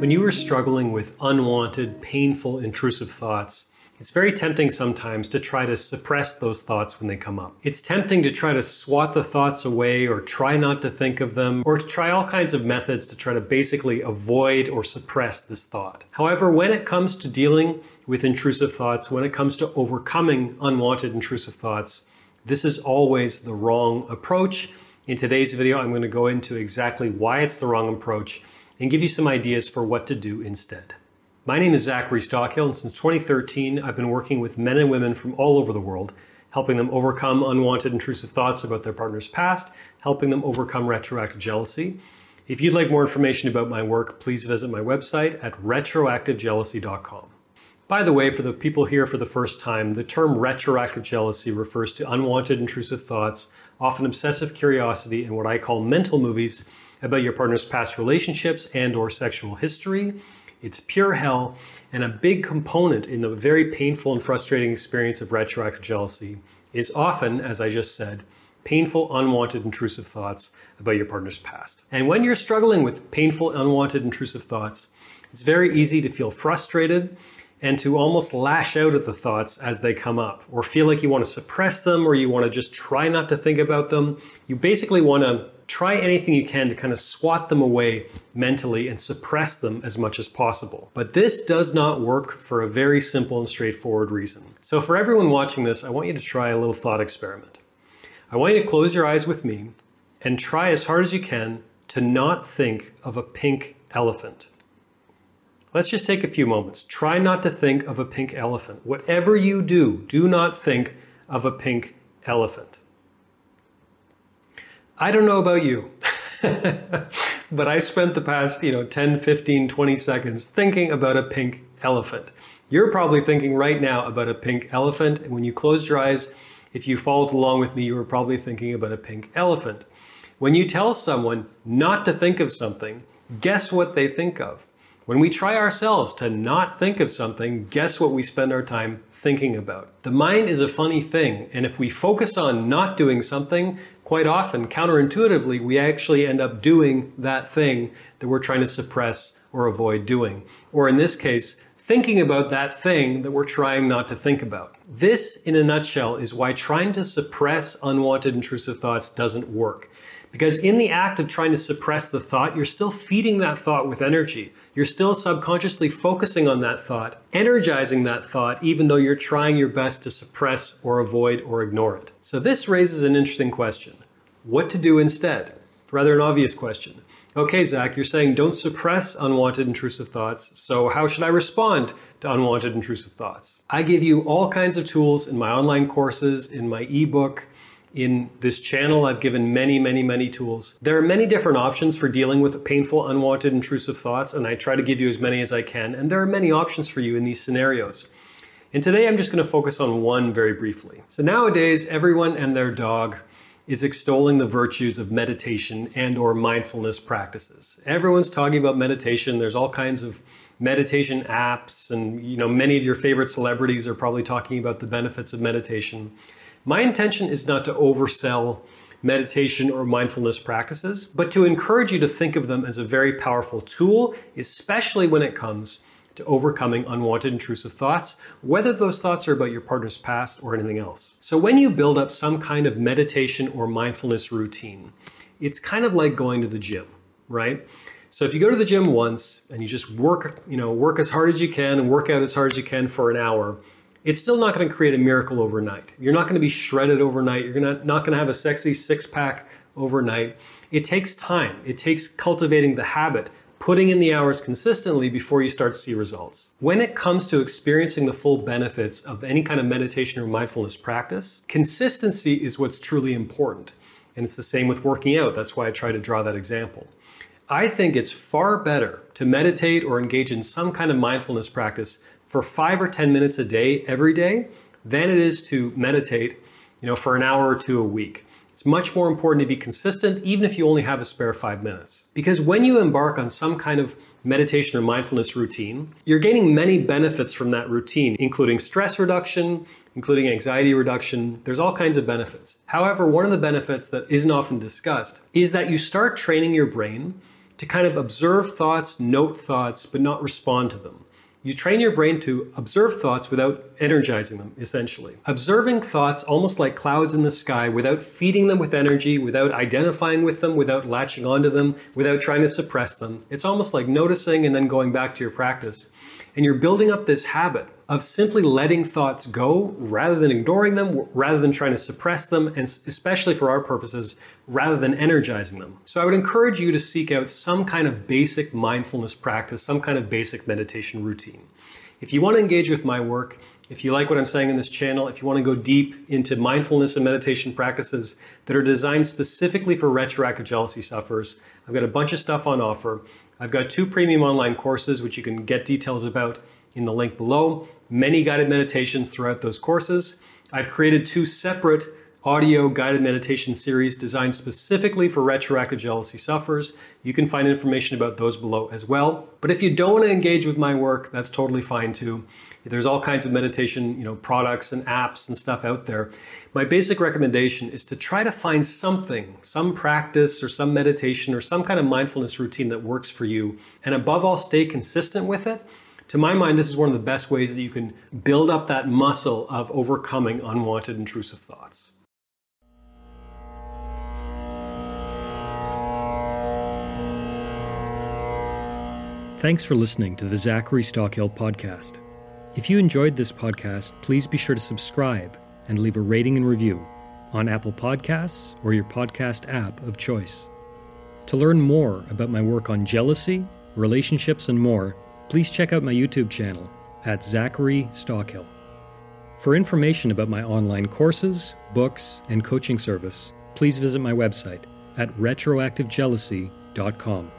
When you are struggling with unwanted, painful, intrusive thoughts, it's very tempting sometimes to try to suppress those thoughts when they come up. It's tempting to try to swat the thoughts away or try not to think of them or to try all kinds of methods to try to basically avoid or suppress this thought. However, when it comes to dealing with intrusive thoughts, when it comes to overcoming unwanted intrusive thoughts, this is always the wrong approach. In today's video, I'm going to go into exactly why it's the wrong approach and give you some ideas for what to do instead. My name is Zachary Stockill, and since 2013, I've been working with men and women from all over the world, helping them overcome unwanted intrusive thoughts about their partner's past, helping them overcome retroactive jealousy. If you'd like more information about my work, please visit my website at retroactivejealousy.com. By the way, for the people here for the first time, the term retroactive jealousy refers to unwanted intrusive thoughts, often obsessive curiosity, and what I call mental movies about your partner's past relationships and or sexual history. It's pure hell and a big component in the very painful and frustrating experience of retroactive jealousy is often, as I just said, painful, unwanted, intrusive thoughts about your partner's past. And when you're struggling with painful, unwanted, intrusive thoughts, it's very easy to feel frustrated and to almost lash out at the thoughts as they come up, or feel like you want to suppress them, or you want to just try not to think about them. You basically want to try anything you can to kind of swat them away mentally and suppress them as much as possible. But this does not work for a very simple and straightforward reason. So, for everyone watching this, I want you to try a little thought experiment. I want you to close your eyes with me and try as hard as you can to not think of a pink elephant. Let's just take a few moments. Try not to think of a pink elephant. Whatever you do, do not think of a pink elephant. I don't know about you, but I spent the past, you know, 10, 15, 20 seconds thinking about a pink elephant. You're probably thinking right now about a pink elephant, and when you closed your eyes, if you followed along with me, you were probably thinking about a pink elephant. When you tell someone not to think of something, guess what they think of? When we try ourselves to not think of something, guess what we spend our time thinking about? The mind is a funny thing, and if we focus on not doing something, quite often, counterintuitively, we actually end up doing that thing that we're trying to suppress or avoid doing. Or in this case, thinking about that thing that we're trying not to think about. This, in a nutshell, is why trying to suppress unwanted intrusive thoughts doesn't work. Because in the act of trying to suppress the thought, you're still feeding that thought with energy. You're still subconsciously focusing on that thought, energizing that thought, even though you're trying your best to suppress or avoid or ignore it. So, this raises an interesting question what to do instead? Rather, an obvious question. Okay, Zach, you're saying don't suppress unwanted intrusive thoughts. So, how should I respond to unwanted intrusive thoughts? I give you all kinds of tools in my online courses, in my ebook, in this channel, I've given many, many, many tools. There are many different options for dealing with painful, unwanted, intrusive thoughts, and I try to give you as many as I can. And there are many options for you in these scenarios. And today I'm just going to focus on one very briefly. So nowadays, everyone and their dog is extolling the virtues of meditation and or mindfulness practices. Everyone's talking about meditation. There's all kinds of meditation apps and you know many of your favorite celebrities are probably talking about the benefits of meditation. My intention is not to oversell meditation or mindfulness practices, but to encourage you to think of them as a very powerful tool, especially when it comes to overcoming unwanted intrusive thoughts, whether those thoughts are about your partner's past or anything else. So, when you build up some kind of meditation or mindfulness routine, it's kind of like going to the gym, right? So if you go to the gym once and you just work, you know, work as hard as you can and work out as hard as you can for an hour, it's still not going to create a miracle overnight. You're not going to be shredded overnight. You're gonna, not going to have a sexy six pack overnight. It takes time. It takes cultivating the habit, putting in the hours consistently before you start to see results. When it comes to experiencing the full benefits of any kind of meditation or mindfulness practice, consistency is what's truly important. And it's the same with working out. That's why I try to draw that example. I think it's far better to meditate or engage in some kind of mindfulness practice for five or 10 minutes a day every day than it is to meditate, you know, for an hour or two a week. It's much more important to be consistent, even if you only have a spare five minutes. Because when you embark on some kind of meditation or mindfulness routine, you're gaining many benefits from that routine, including stress reduction, including anxiety reduction. There's all kinds of benefits. However, one of the benefits that isn't often discussed is that you start training your brain to kind of observe thoughts, note thoughts, but not respond to them. You train your brain to observe thoughts without energizing them, essentially. Observing thoughts almost like clouds in the sky without feeding them with energy, without identifying with them, without latching onto them, without trying to suppress them. It's almost like noticing and then going back to your practice. And you're building up this habit of simply letting thoughts go rather than ignoring them, rather than trying to suppress them, and especially for our purposes, rather than energizing them. So I would encourage you to seek out some kind of basic mindfulness practice, some kind of basic meditation routine. If you want to engage with my work, if you like what I'm saying in this channel, if you want to go deep into mindfulness and meditation practices that are designed specifically for retroactive jealousy sufferers, I've got a bunch of stuff on offer. I've got two premium online courses, which you can get details about in the link below many guided meditations throughout those courses. I've created two separate audio guided meditation series designed specifically for retroactive jealousy sufferers. You can find information about those below as well. But if you don't want to engage with my work, that's totally fine too. There's all kinds of meditation, you know, products and apps and stuff out there. My basic recommendation is to try to find something, some practice or some meditation or some kind of mindfulness routine that works for you and above all stay consistent with it to my mind, this is one of the best ways that you can build up that muscle of overcoming unwanted intrusive thoughts. Thanks for listening to the Zachary Stockill podcast. If you enjoyed this podcast, please be sure to subscribe and leave a rating and review on Apple Podcasts or your podcast app of choice. To learn more about my work on jealousy, relationships, and more, please check out my YouTube channel at Zachary Stockill. For information about my online courses, books, and coaching service, please visit my website at retroactivejealousy.com.